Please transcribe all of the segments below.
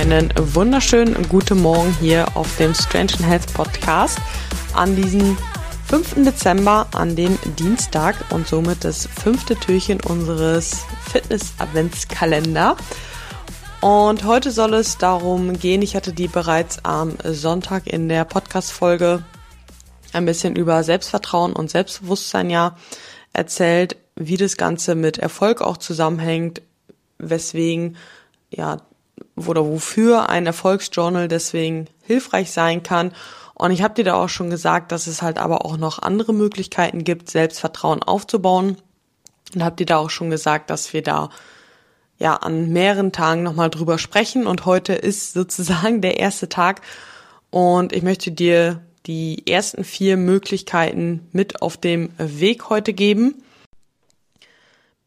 einen wunderschönen guten Morgen hier auf dem Strange and Health Podcast an diesem 5. Dezember, an dem Dienstag und somit das fünfte Türchen unseres Fitness-Adventskalender. Und heute soll es darum gehen, ich hatte die bereits am Sonntag in der Podcast-Folge ein bisschen über Selbstvertrauen und Selbstbewusstsein ja erzählt, wie das Ganze mit Erfolg auch zusammenhängt, weswegen ja oder wofür ein Erfolgsjournal deswegen hilfreich sein kann. Und ich habe dir da auch schon gesagt, dass es halt aber auch noch andere Möglichkeiten gibt, Selbstvertrauen aufzubauen. Und habe dir da auch schon gesagt, dass wir da ja an mehreren Tagen nochmal drüber sprechen. Und heute ist sozusagen der erste Tag. Und ich möchte dir die ersten vier Möglichkeiten mit auf dem Weg heute geben.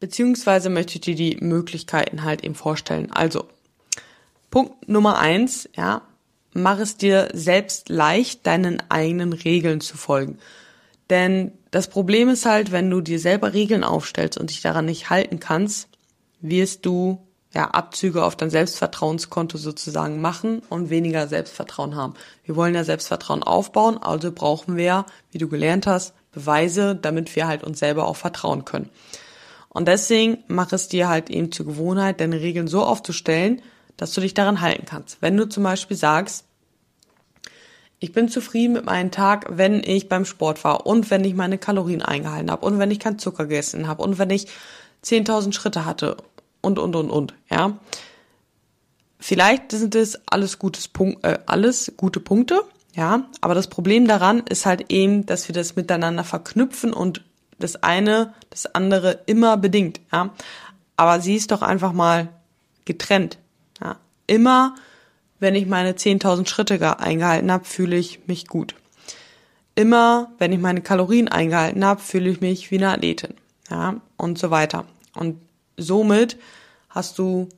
Beziehungsweise möchte ich dir die Möglichkeiten halt eben vorstellen. Also, Punkt Nummer eins, ja, mach es dir selbst leicht, deinen eigenen Regeln zu folgen. Denn das Problem ist halt, wenn du dir selber Regeln aufstellst und dich daran nicht halten kannst, wirst du ja, Abzüge auf dein Selbstvertrauenskonto sozusagen machen und weniger Selbstvertrauen haben. Wir wollen ja Selbstvertrauen aufbauen, also brauchen wir, wie du gelernt hast, Beweise, damit wir halt uns selber auch vertrauen können. Und deswegen mach es dir halt eben zur Gewohnheit, deine Regeln so aufzustellen, dass du dich daran halten kannst. Wenn du zum Beispiel sagst, ich bin zufrieden mit meinem Tag, wenn ich beim Sport war und wenn ich meine Kalorien eingehalten habe und wenn ich keinen Zucker gegessen habe und wenn ich 10.000 Schritte hatte und, und, und, und, ja. Vielleicht sind es alles gutes Punkt, äh, alles gute Punkte, ja. Aber das Problem daran ist halt eben, dass wir das miteinander verknüpfen und das eine das andere immer bedingt, ja. Aber sie ist doch einfach mal getrennt. Immer, wenn ich meine 10.000 Schritte eingehalten habe, fühle ich mich gut. Immer, wenn ich meine Kalorien eingehalten habe, fühle ich mich wie eine Athletin, ja, und so weiter. Und somit hast du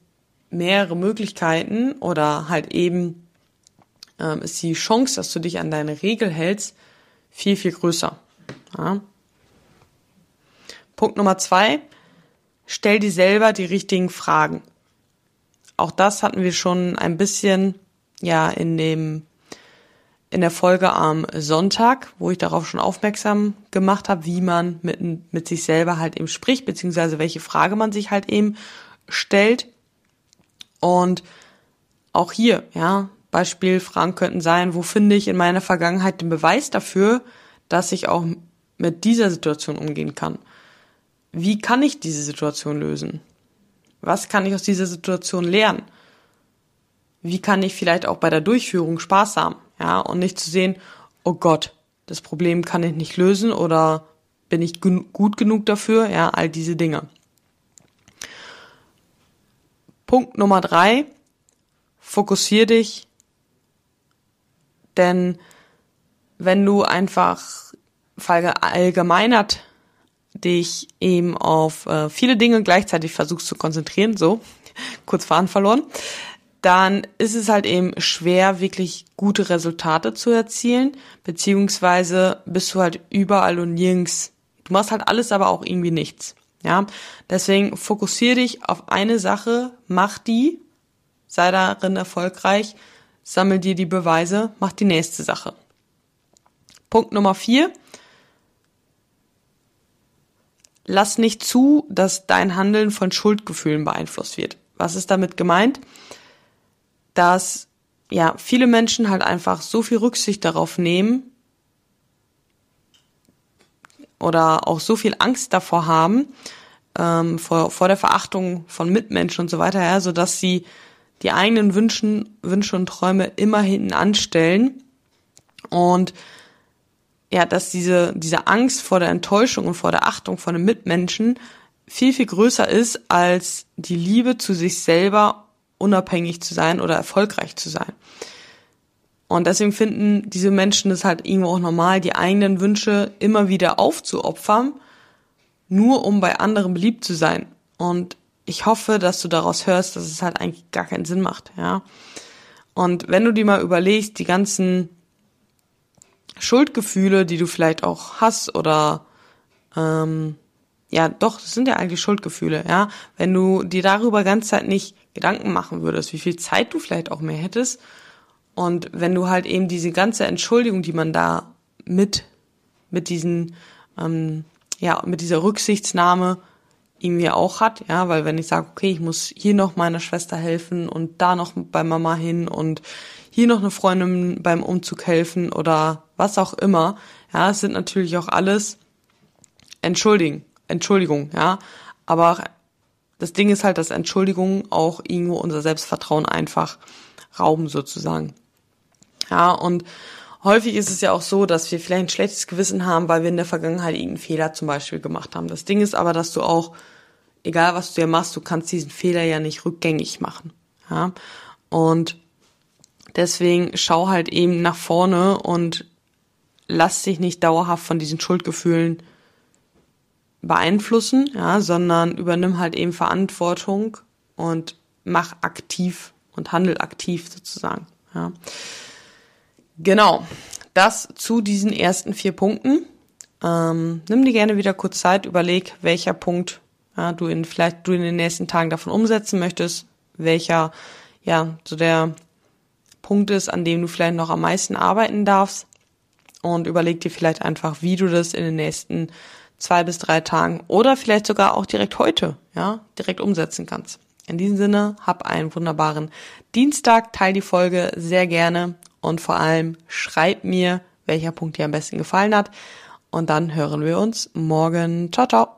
mehrere Möglichkeiten oder halt eben ähm, ist die Chance, dass du dich an deine Regel hältst, viel, viel größer. Ja. Punkt Nummer zwei, stell dir selber die richtigen Fragen. Auch das hatten wir schon ein bisschen ja in dem in der Folge am Sonntag, wo ich darauf schon aufmerksam gemacht habe, wie man mit, mit sich selber halt eben spricht, beziehungsweise welche Frage man sich halt eben stellt. Und auch hier, ja, Beispielfragen könnten sein, wo finde ich in meiner Vergangenheit den Beweis dafür, dass ich auch mit dieser Situation umgehen kann? Wie kann ich diese Situation lösen? Was kann ich aus dieser Situation lernen? Wie kann ich vielleicht auch bei der Durchführung Spaß haben? Ja, und nicht zu sehen, oh Gott, das Problem kann ich nicht lösen oder bin ich gut genug dafür? Ja, all diese Dinge. Punkt Nummer drei, fokussier dich, denn wenn du einfach verallgemeinert dich eben auf äh, viele Dinge gleichzeitig versuchst zu konzentrieren, so kurz Fahren verloren, dann ist es halt eben schwer, wirklich gute Resultate zu erzielen, beziehungsweise bist du halt überall und nirgends. Du machst halt alles, aber auch irgendwie nichts. Ja, deswegen fokussiere dich auf eine Sache, mach die, sei darin erfolgreich, sammel dir die Beweise, mach die nächste Sache. Punkt Nummer vier. Lass nicht zu, dass dein Handeln von Schuldgefühlen beeinflusst wird. Was ist damit gemeint? Dass ja viele Menschen halt einfach so viel Rücksicht darauf nehmen oder auch so viel Angst davor haben, ähm, vor, vor der Verachtung von Mitmenschen und so weiter, ja, so dass sie die eigenen Wünschen, Wünsche und Träume immer hinten anstellen und ja, dass diese, diese Angst vor der Enttäuschung und vor der Achtung von den Mitmenschen viel, viel größer ist als die Liebe zu sich selber unabhängig zu sein oder erfolgreich zu sein. Und deswegen finden diese Menschen es halt irgendwo auch normal, die eigenen Wünsche immer wieder aufzuopfern nur um bei anderen beliebt zu sein. Und ich hoffe, dass du daraus hörst, dass es halt eigentlich gar keinen Sinn macht, ja. Und wenn du dir mal überlegst, die ganzen Schuldgefühle, die du vielleicht auch hast oder ähm, ja, doch, das sind ja eigentlich Schuldgefühle, ja. Wenn du dir darüber ganz Zeit nicht Gedanken machen würdest, wie viel Zeit du vielleicht auch mehr hättest. Und wenn du halt eben diese ganze Entschuldigung, die man da mit, mit diesen, ähm, ja, mit dieser Rücksichtsnahme irgendwie auch hat, ja, weil wenn ich sage, okay, ich muss hier noch meiner Schwester helfen und da noch bei Mama hin und hier noch eine Freundin beim Umzug helfen oder was auch immer, ja, es sind natürlich auch alles Entschuldigen, Entschuldigung, ja, aber das Ding ist halt, dass Entschuldigungen auch irgendwo unser Selbstvertrauen einfach rauben sozusagen. Ja, und häufig ist es ja auch so, dass wir vielleicht ein schlechtes Gewissen haben, weil wir in der Vergangenheit irgendeinen Fehler zum Beispiel gemacht haben. Das Ding ist aber, dass du auch, egal was du ja machst, du kannst diesen Fehler ja nicht rückgängig machen. Ja, und deswegen schau halt eben nach vorne und lass dich nicht dauerhaft von diesen Schuldgefühlen beeinflussen, ja, sondern übernimm halt eben Verantwortung und mach aktiv und handel aktiv sozusagen. Ja. Genau, das zu diesen ersten vier Punkten. Ähm, nimm dir gerne wieder kurz Zeit, überleg, welcher Punkt ja, du in vielleicht du in den nächsten Tagen davon umsetzen möchtest, welcher ja so der Punkt ist, an dem du vielleicht noch am meisten arbeiten darfst und überleg dir vielleicht einfach, wie du das in den nächsten zwei bis drei Tagen oder vielleicht sogar auch direkt heute, ja, direkt umsetzen kannst. In diesem Sinne, hab einen wunderbaren Dienstag, teil die Folge sehr gerne und vor allem schreib mir, welcher Punkt dir am besten gefallen hat. Und dann hören wir uns morgen. Ciao, ciao.